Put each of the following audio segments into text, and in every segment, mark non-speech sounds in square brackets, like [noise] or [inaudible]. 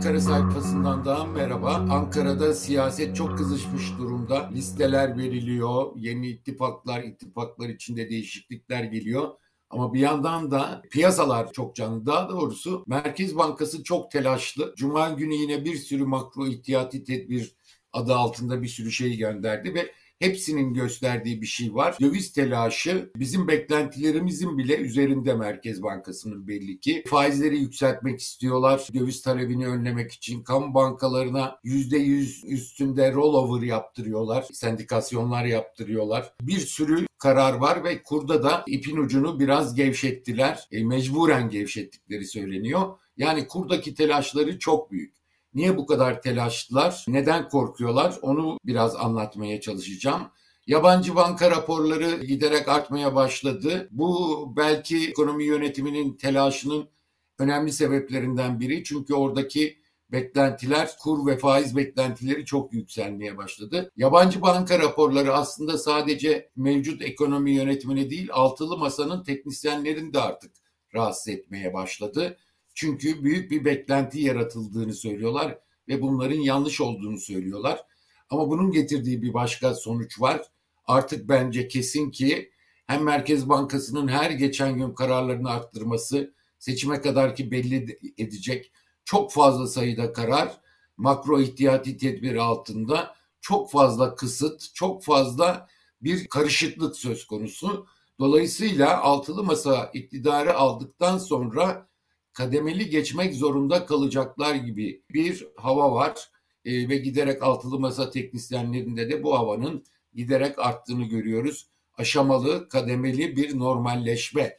Ankara sayfasından daha merhaba. Ankara'da siyaset çok kızışmış durumda. Listeler veriliyor, yeni ittifaklar, ittifaklar içinde değişiklikler geliyor. Ama bir yandan da piyasalar çok canlı. Daha doğrusu Merkez Bankası çok telaşlı. Cuma günü yine bir sürü makro ihtiyati tedbir adı altında bir sürü şey gönderdi ve hepsinin gösterdiği bir şey var. Döviz telaşı bizim beklentilerimizin bile üzerinde Merkez Bankası'nın belli ki. Faizleri yükseltmek istiyorlar. Döviz talebini önlemek için kamu bankalarına %100 üstünde rollover yaptırıyorlar. Sendikasyonlar yaptırıyorlar. Bir sürü karar var ve kurda da ipin ucunu biraz gevşettiler. E, mecburen gevşettikleri söyleniyor. Yani kurdaki telaşları çok büyük. Niye bu kadar telaşlılar? Neden korkuyorlar? Onu biraz anlatmaya çalışacağım. Yabancı banka raporları giderek artmaya başladı. Bu belki ekonomi yönetiminin telaşının önemli sebeplerinden biri. Çünkü oradaki beklentiler, kur ve faiz beklentileri çok yükselmeye başladı. Yabancı banka raporları aslında sadece mevcut ekonomi yönetimini değil, altılı masanın teknisyenlerini de artık rahatsız etmeye başladı. Çünkü büyük bir beklenti yaratıldığını söylüyorlar ve bunların yanlış olduğunu söylüyorlar. Ama bunun getirdiği bir başka sonuç var. Artık bence kesin ki hem Merkez Bankası'nın her geçen gün kararlarını arttırması seçime kadar ki belli edecek çok fazla sayıda karar makro ihtiyati tedbir altında çok fazla kısıt, çok fazla bir karışıklık söz konusu. Dolayısıyla altılı masa iktidarı aldıktan sonra kademeli geçmek zorunda kalacaklar gibi bir hava var e, ve giderek altılı masa teknisyenlerinde de bu havanın giderek arttığını görüyoruz. Aşamalı, kademeli bir normalleşme,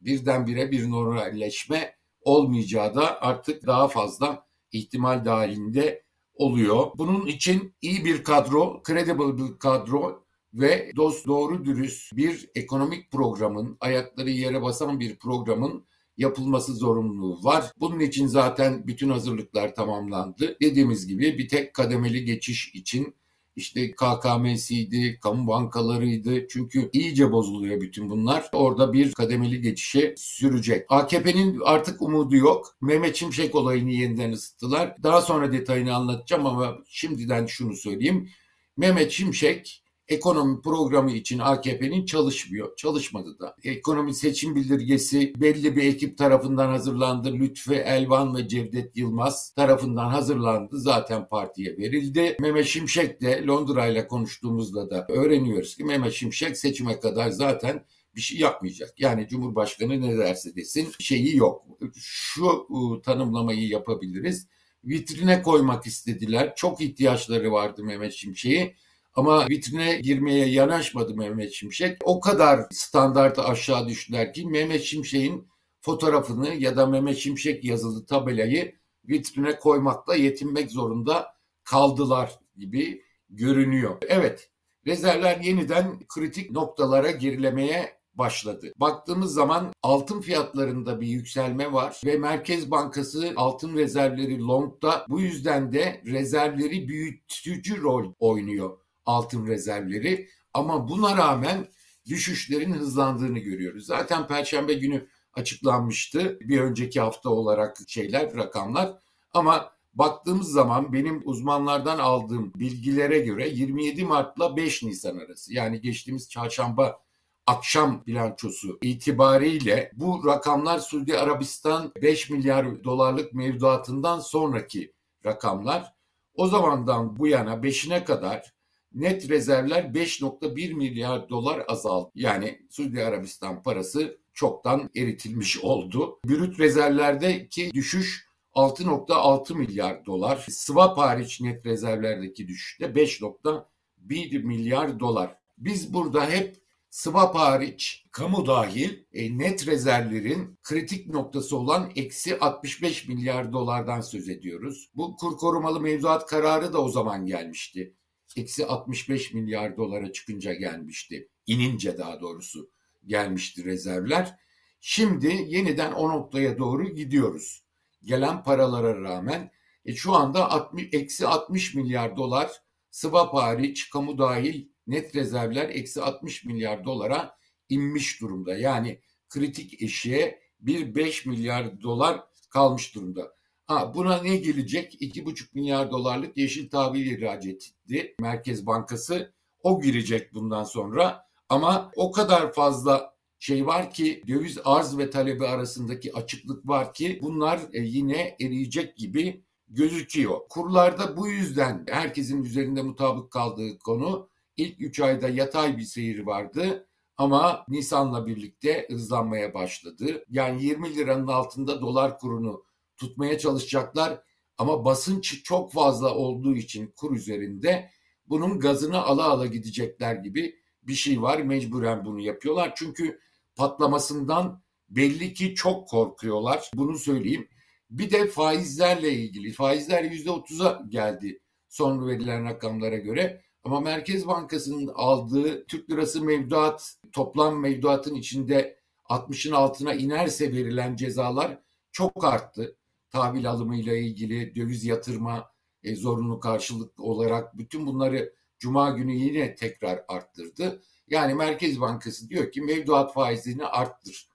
birdenbire bir normalleşme olmayacağı da artık daha fazla ihtimal dahilinde oluyor. Bunun için iyi bir kadro, credible bir kadro ve dost doğru dürüst bir ekonomik programın, ayakları yere basan bir programın yapılması zorunluluğu var. Bunun için zaten bütün hazırlıklar tamamlandı. Dediğimiz gibi bir tek kademeli geçiş için işte KKM'siydi, kamu bankalarıydı. Çünkü iyice bozuluyor bütün bunlar. Orada bir kademeli geçişe sürecek. AKP'nin artık umudu yok. Mehmet Şimşek olayını yeniden ısıttılar. Daha sonra detayını anlatacağım ama şimdiden şunu söyleyeyim. Mehmet Şimşek ekonomi programı için AKP'nin çalışmıyor. Çalışmadı da. Ekonomi seçim bildirgesi belli bir ekip tarafından hazırlandı. Lütfü Elvan ve Cevdet Yılmaz tarafından hazırlandı. Zaten partiye verildi. Mehmet Şimşek de Londra ile konuştuğumuzda da öğreniyoruz ki Mehmet Şimşek seçime kadar zaten bir şey yapmayacak. Yani Cumhurbaşkanı ne derse desin şeyi yok. Şu tanımlamayı yapabiliriz. Vitrine koymak istediler. Çok ihtiyaçları vardı Mehmet Şimşek'i ama vitrine girmeye yanaşmadı Mehmet Şimşek. O kadar standartı aşağı düştüler ki Mehmet Şimşek'in fotoğrafını ya da Mehmet Şimşek yazılı tabelayı vitrine koymakla yetinmek zorunda kaldılar gibi görünüyor. Evet, rezervler yeniden kritik noktalara gerilemeye başladı. Baktığımız zaman altın fiyatlarında bir yükselme var ve Merkez Bankası altın rezervleri longda bu yüzden de rezervleri büyütücü rol oynuyor altın rezervleri ama buna rağmen düşüşlerin hızlandığını görüyoruz. Zaten perşembe günü açıklanmıştı bir önceki hafta olarak şeyler rakamlar ama baktığımız zaman benim uzmanlardan aldığım bilgilere göre 27 Mart'la 5 Nisan arası yani geçtiğimiz çarşamba akşam bilançosu itibariyle bu rakamlar Suudi Arabistan 5 milyar dolarlık mevduatından sonraki rakamlar. O zamandan bu yana 5'ine kadar net rezervler 5.1 milyar dolar azaldı. Yani Suudi Arabistan parası çoktan eritilmiş oldu. Brüt rezervlerdeki düşüş 6.6 milyar dolar. Swap hariç net rezervlerdeki düşüş de 5.1 milyar dolar. Biz burada hep swap hariç kamu dahil e, net rezervlerin kritik noktası olan eksi 65 milyar dolardan söz ediyoruz. Bu kur korumalı mevduat kararı da o zaman gelmişti eksi 65 milyar dolara çıkınca gelmişti. İnince daha doğrusu gelmişti rezervler. Şimdi yeniden o noktaya doğru gidiyoruz. Gelen paralara rağmen e, şu anda 60, eksi 60 milyar dolar swap hariç kamu dahil net rezervler eksi 60 milyar dolara inmiş durumda. Yani kritik eşiğe bir 5 milyar dolar kalmış durumda. Ha, buna ne gelecek? 2,5 milyar dolarlık yeşil tahvil ihraç etti Merkez Bankası. O girecek bundan sonra. Ama o kadar fazla şey var ki döviz arz ve talebi arasındaki açıklık var ki bunlar e, yine eriyecek gibi gözüküyor. Kurlarda bu yüzden herkesin üzerinde mutabık kaldığı konu ilk 3 ayda yatay bir seyir vardı ama Nisan'la birlikte hızlanmaya başladı. Yani 20 liranın altında dolar kurunu tutmaya çalışacaklar ama basınç çok fazla olduğu için kur üzerinde bunun gazını ala ala gidecekler gibi bir şey var. Mecburen bunu yapıyorlar. Çünkü patlamasından belli ki çok korkuyorlar. Bunu söyleyeyim. Bir de faizlerle ilgili. Faizler yüzde otuza geldi son verilen rakamlara göre. Ama Merkez Bankası'nın aldığı Türk lirası mevduat, toplam mevduatın içinde 60'ın altına inerse verilen cezalar çok arttı. Tahvil alımıyla ilgili döviz yatırma e, zorunlu karşılık olarak bütün bunları Cuma günü yine tekrar arttırdı. Yani Merkez Bankası diyor ki mevduat faizini arttır.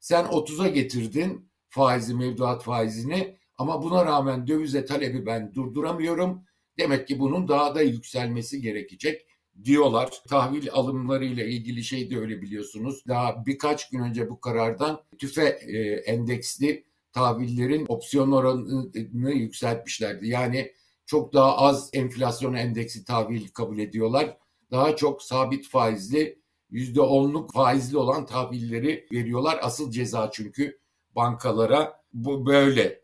Sen 30'a getirdin faizi mevduat faizini ama buna rağmen dövize talebi ben durduramıyorum. Demek ki bunun daha da yükselmesi gerekecek diyorlar. Tahvil alımları ile ilgili şey de öyle biliyorsunuz. Daha birkaç gün önce bu karardan tüfe e, endeksli tahvillerin opsiyon oranını yükseltmişlerdi. Yani çok daha az enflasyon endeksi tahvil kabul ediyorlar. Daha çok sabit faizli yüzde onluk faizli olan tahvilleri veriyorlar. Asıl ceza çünkü bankalara bu böyle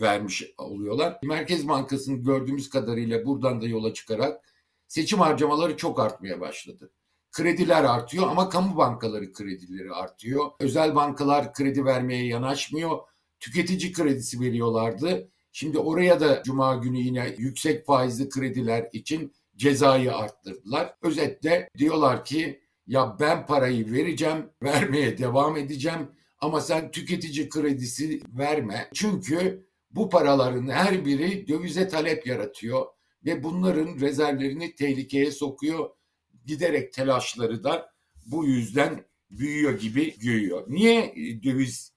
vermiş oluyorlar. Merkez Bankası'nın gördüğümüz kadarıyla buradan da yola çıkarak seçim harcamaları çok artmaya başladı. Krediler artıyor ama kamu bankaları kredileri artıyor. Özel bankalar kredi vermeye yanaşmıyor. Tüketici kredisi veriyorlardı. Şimdi oraya da cuma günü yine yüksek faizli krediler için cezayı arttırdılar. Özetle diyorlar ki ya ben parayı vereceğim, [laughs] vermeye devam edeceğim ama sen tüketici kredisi verme. Çünkü bu paraların her biri dövize talep yaratıyor ve bunların rezervlerini tehlikeye sokuyor. Giderek telaşları da bu yüzden büyüyor gibi büyüyor. Niye döviz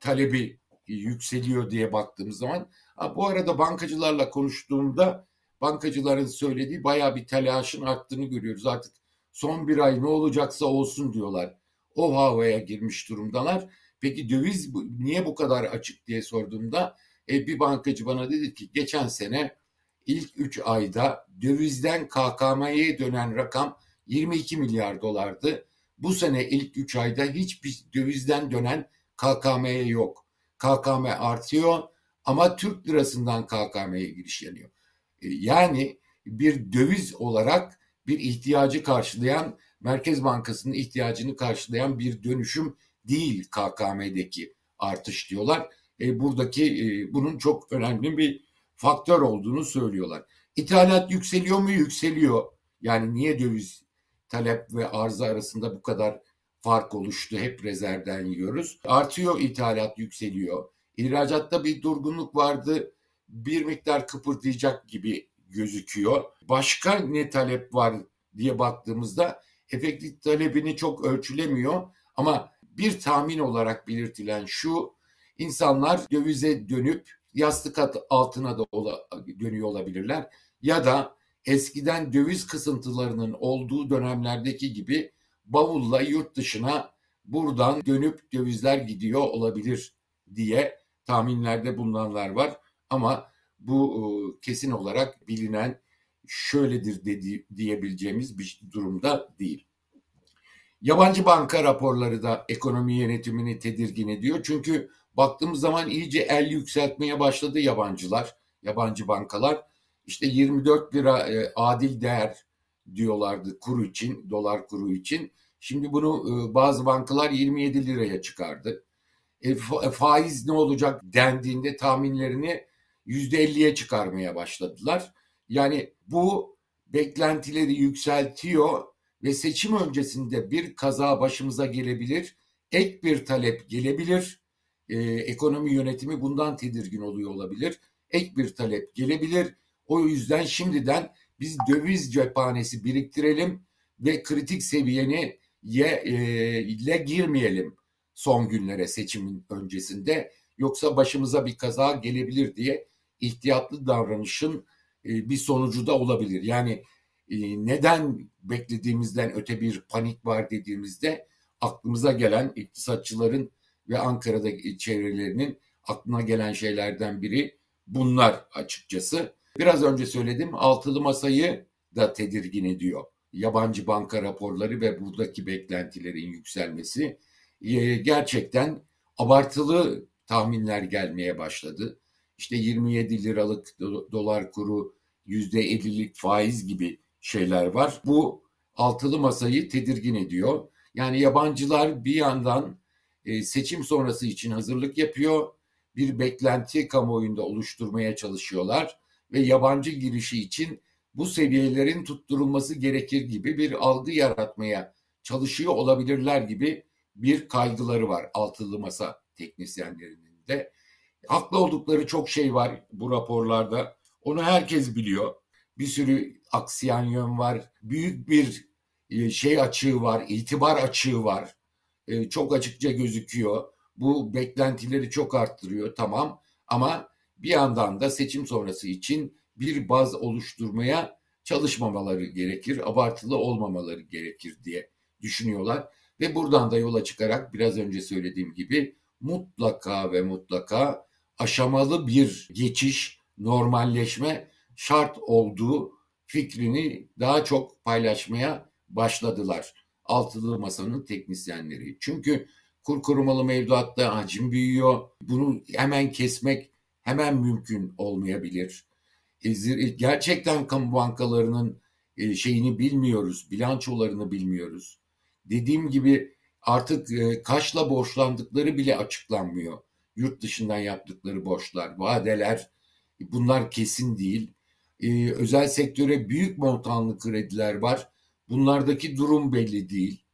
talebi yükseliyor diye baktığımız zaman ha, bu arada bankacılarla konuştuğumda bankacıların söylediği baya bir telaşın arttığını görüyoruz. Artık son bir ay ne olacaksa olsun diyorlar. O havaya girmiş durumdalar. Peki döviz niye bu kadar açık diye sorduğumda e, bir bankacı bana dedi ki geçen sene ilk 3 ayda dövizden KKM'ye dönen rakam 22 milyar dolardı. Bu sene ilk 3 ayda hiçbir dövizden dönen KKM'ye yok. KKM artıyor ama Türk lirasından KKM'ye giriş yanıyor. E, yani bir döviz olarak bir ihtiyacı karşılayan Merkez Bankası'nın ihtiyacını karşılayan bir dönüşüm değil KKM'deki artış diyorlar. E, buradaki e, bunun çok önemli bir faktör olduğunu söylüyorlar. İthalat yükseliyor mu? Yükseliyor. Yani niye döviz talep ve arıza arasında bu kadar fark oluştu? Hep rezervden yiyoruz. Artıyor ithalat yükseliyor. İhracatta bir durgunluk vardı. Bir miktar kıpırdayacak gibi gözüküyor. Başka ne talep var diye baktığımızda efektif talebini çok ölçülemiyor ama bir tahmin olarak belirtilen şu insanlar dövize dönüp yastık altına da ola, dönüyor olabilirler ya da eskiden döviz kısıntılarının olduğu dönemlerdeki gibi bavulla yurt dışına buradan dönüp dövizler gidiyor olabilir diye tahminlerde bulunanlar var ama bu e, kesin olarak bilinen şöyledir dedi, diyebileceğimiz bir durumda değil. Yabancı banka raporları da ekonomi yönetimini tedirgin ediyor. Çünkü baktığımız zaman iyice el yükseltmeye başladı yabancılar, yabancı bankalar. İşte 24 lira e, adil değer diyorlardı kuru için, dolar kuru için. Şimdi bunu e, bazı bankalar 27 liraya çıkardı. E, fa- faiz ne olacak dendiğinde tahminlerini %50'ye çıkarmaya başladılar. Yani bu beklentileri yükseltiyor ve seçim öncesinde bir kaza başımıza gelebilir, ek bir talep gelebilir. Ee, ekonomi yönetimi bundan tedirgin oluyor olabilir. Ek bir talep gelebilir. O yüzden şimdiden biz döviz cephanesi biriktirelim ve kritik seviyeni ye, e, ile girmeyelim son günlere seçimin öncesinde. yoksa başımıza bir kaza gelebilir diye ihtiyatlı davranışın e, bir sonucu da olabilir. Yani e, neden beklediğimizden öte bir panik var dediğimizde aklımıza gelen iktisatçıların ve Ankara'daki çevrelerinin aklına gelen şeylerden biri bunlar açıkçası. Biraz önce söyledim altılı masayı da tedirgin ediyor. Yabancı banka raporları ve buradaki beklentilerin yükselmesi e, gerçekten abartılı tahminler gelmeye başladı. İşte 27 liralık dolar kuru, %50'lik faiz gibi şeyler var. Bu altılı masayı tedirgin ediyor. Yani yabancılar bir yandan e, seçim sonrası için hazırlık yapıyor. Bir beklenti kamuoyunda oluşturmaya çalışıyorlar ve yabancı girişi için bu seviyelerin tutturulması gerekir gibi bir algı yaratmaya çalışıyor olabilirler gibi bir kaygıları var altılı masa teknisyenlerinin de. Haklı oldukları çok şey var bu raporlarda. Onu herkes biliyor. Bir sürü aksiyen yön var. Büyük bir e, şey açığı var, itibar açığı var. E, çok açıkça gözüküyor. Bu beklentileri çok arttırıyor tamam ama bir yandan da seçim sonrası için bir baz oluşturmaya çalışmamaları gerekir, abartılı olmamaları gerekir diye düşünüyorlar. Ve buradan da yola çıkarak biraz önce söylediğim gibi mutlaka ve mutlaka aşamalı bir geçiş, normalleşme şart olduğu fikrini daha çok paylaşmaya başladılar. Altılı Masa'nın teknisyenleri. Çünkü kur korumalı mevduatta hacim büyüyor. Bunu hemen kesmek hemen mümkün olmayabilir. E, gerçekten kamu bankalarının e, şeyini bilmiyoruz, bilançolarını bilmiyoruz. Dediğim gibi artık e, kaçla borçlandıkları bile açıklanmıyor. Yurt dışından yaptıkları borçlar, vadeler bunlar kesin değil. Özel sektöre büyük montanlı krediler var. Bunlardaki durum belli değil.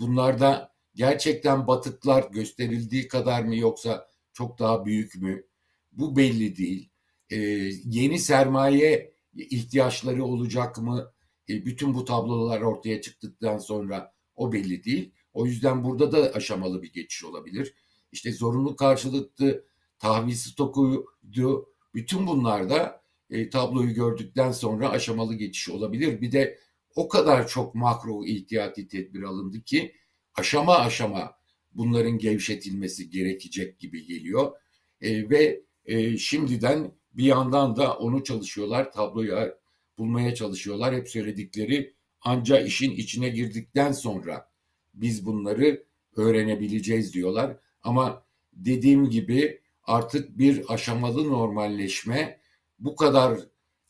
Bunlarda gerçekten batıklar gösterildiği kadar mı yoksa çok daha büyük mü? Bu belli değil e, yeni sermaye ihtiyaçları olacak mı? E, bütün bu tablolar ortaya çıktıktan sonra o belli değil. O yüzden burada da aşamalı bir geçiş olabilir. İşte zorunlu karşılıklı tahvil stokuydu. Bütün bunlarda e, tabloyu gördükten sonra aşamalı geçiş olabilir. Bir de o kadar çok makro ihtiyati tedbir alındı ki aşama aşama bunların gevşetilmesi gerekecek gibi geliyor. E, ve e, şimdiden bir yandan da onu çalışıyorlar, tabloyu bulmaya çalışıyorlar. Hep söyledikleri anca işin içine girdikten sonra biz bunları öğrenebileceğiz diyorlar. Ama dediğim gibi artık bir aşamalı normalleşme bu kadar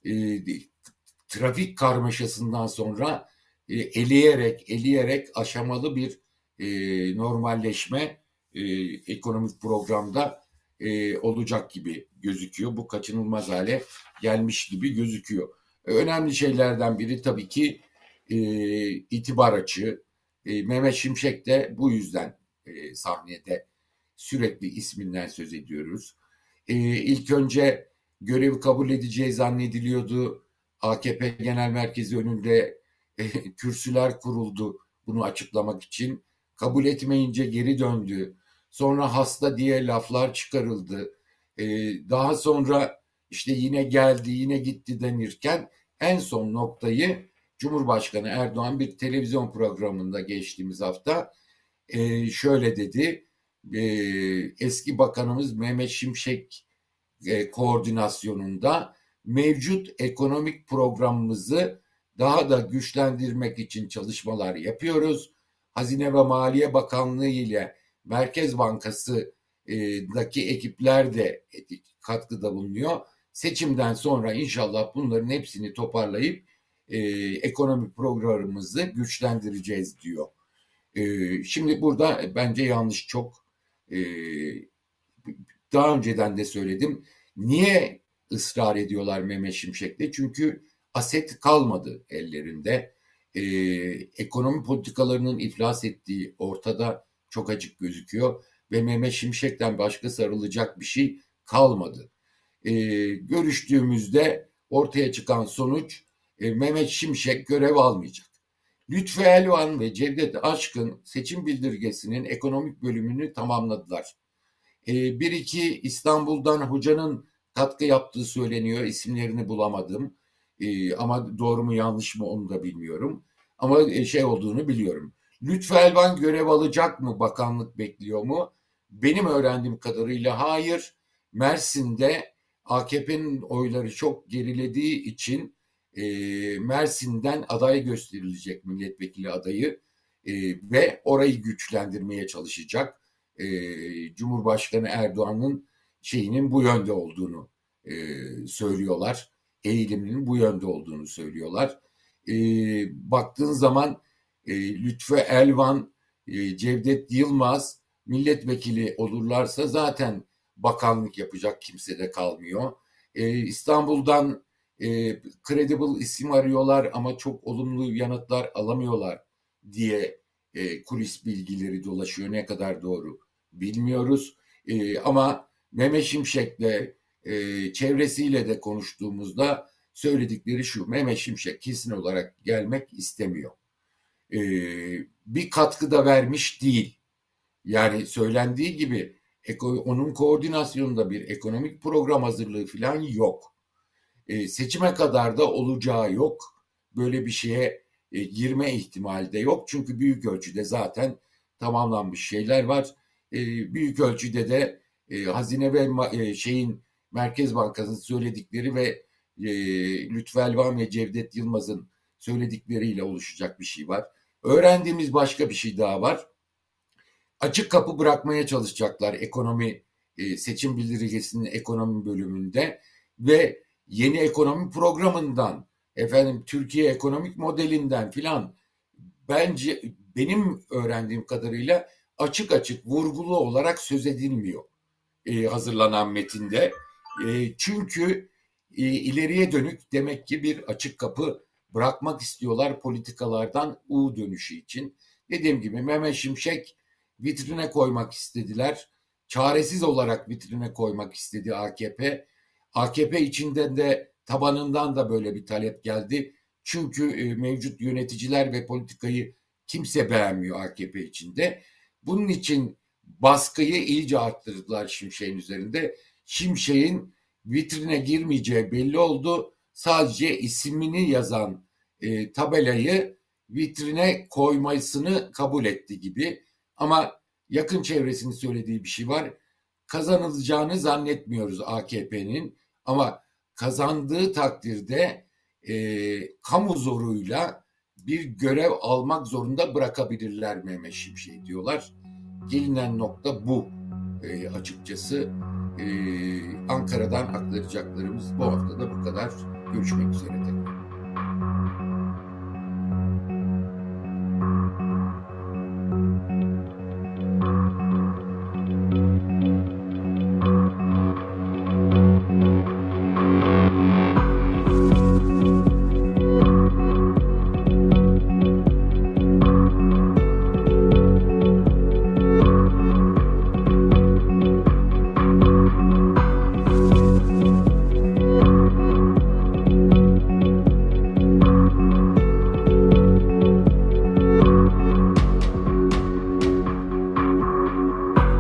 e, trafik karmaşasından sonra e, eleyerek eleyerek aşamalı bir e, normalleşme e, ekonomik programda e, olacak gibi gözüküyor. Bu kaçınılmaz hale gelmiş gibi gözüküyor. E, önemli şeylerden biri tabii ki e, itibar açığı. E, Mehmet Şimşek de bu yüzden e, sahnede sürekli isminden söz ediyoruz. E, ilk önce görevi kabul edeceği zannediliyordu. AKP Genel Merkezi önünde e, kürsüler kuruldu bunu açıklamak için. Kabul etmeyince geri döndü. Sonra hasta diye laflar çıkarıldı. Ee, daha sonra işte yine geldi yine gitti denirken en son noktayı Cumhurbaşkanı Erdoğan bir televizyon programında geçtiğimiz hafta e, şöyle dedi. E, eski bakanımız Mehmet Şimşek e, koordinasyonunda mevcut ekonomik programımızı daha da güçlendirmek için çalışmalar yapıyoruz. Hazine ve Maliye Bakanlığı ile Merkez Bankası'daki ekipler de katkıda bulunuyor. Seçimden sonra inşallah bunların hepsini toparlayıp e, ekonomi programımızı güçlendireceğiz diyor. E, şimdi burada bence yanlış çok. E, daha önceden de söyledim. Niye ısrar ediyorlar Mehmet Şimşek'te? Çünkü aset kalmadı ellerinde. E, ekonomi politikalarının iflas ettiği ortada çok açık gözüküyor ve Mehmet Şimşek'ten başka sarılacak bir şey kalmadı. E, görüştüğümüzde ortaya çıkan sonuç e, Mehmet Şimşek görev almayacak. Lütfü Elvan ve Cevdet Aşkın seçim bildirgesinin ekonomik bölümünü tamamladılar. E, bir iki İstanbul'dan hocanın katkı yaptığı söyleniyor. İsimlerini bulamadım. E, ama doğru mu yanlış mı onu da bilmiyorum. Ama e, şey olduğunu biliyorum. Lütfü Elvan görev alacak mı? Bakanlık bekliyor mu? Benim öğrendiğim kadarıyla hayır. Mersin'de AKP'nin oyları çok gerilediği için e, Mersin'den aday gösterilecek milletvekili adayı e, ve orayı güçlendirmeye çalışacak. E, Cumhurbaşkanı Erdoğan'ın şeyinin bu yönde olduğunu e, söylüyorlar. Eğiliminin bu yönde olduğunu söylüyorlar. E, baktığın zaman e, Lütfü Elvan, e, Cevdet Yılmaz milletvekili olurlarsa zaten bakanlık yapacak kimse de kalmıyor. E, İstanbul'dan e, credible isim arıyorlar ama çok olumlu yanıtlar alamıyorlar diye e, kulis bilgileri dolaşıyor. Ne kadar doğru bilmiyoruz. E, ama Mehmet Şimşek'le e, çevresiyle de konuştuğumuzda söyledikleri şu. Mehmet Şimşek kesin olarak gelmek istemiyor. E, bir katkı da vermiş değil. Yani söylendiği gibi onun koordinasyonunda bir ekonomik program hazırlığı falan yok. E, seçime kadar da olacağı yok. Böyle bir şeye e, girme ihtimali de yok. Çünkü büyük ölçüde zaten tamamlanmış şeyler var. E, büyük ölçüde de e, hazine ve e, şeyin Merkez Bankası'nın söyledikleri ve e, Lütfü Elvan ve Cevdet Yılmaz'ın söyledikleriyle oluşacak bir şey var. Öğrendiğimiz başka bir şey daha var. Açık kapı bırakmaya çalışacaklar ekonomi e, seçim bildirgesinin ekonomi bölümünde ve yeni ekonomi programından efendim Türkiye ekonomik modelinden filan bence benim öğrendiğim kadarıyla açık açık vurgulu olarak söz edilmiyor e, hazırlanan metinde. E, çünkü e, ileriye dönük demek ki bir açık kapı bırakmak istiyorlar politikalardan U dönüşü için. Dediğim gibi Mehmet Şimşek vitrine koymak istediler. Çaresiz olarak vitrine koymak istedi AKP. AKP içinden de tabanından da böyle bir talep geldi. Çünkü e, mevcut yöneticiler ve politikayı kimse beğenmiyor AKP içinde. Bunun için baskıyı iyice arttırdılar Şimşek'in üzerinde. Şimşek'in vitrine girmeyeceği belli oldu. Sadece ismini yazan e, tabelayı vitrine koymasını kabul etti gibi. Ama yakın çevresinin söylediği bir şey var. Kazanılacağını zannetmiyoruz AKP'nin ama kazandığı takdirde e, kamu zoruyla bir görev almak zorunda bırakabilirler Mehmet Şimşek diyorlar. Gelinen nokta bu e, açıkçası. E, Ankara'dan aktaracaklarımız bu hafta da bu kadar. Görüşmek üzere tekrar.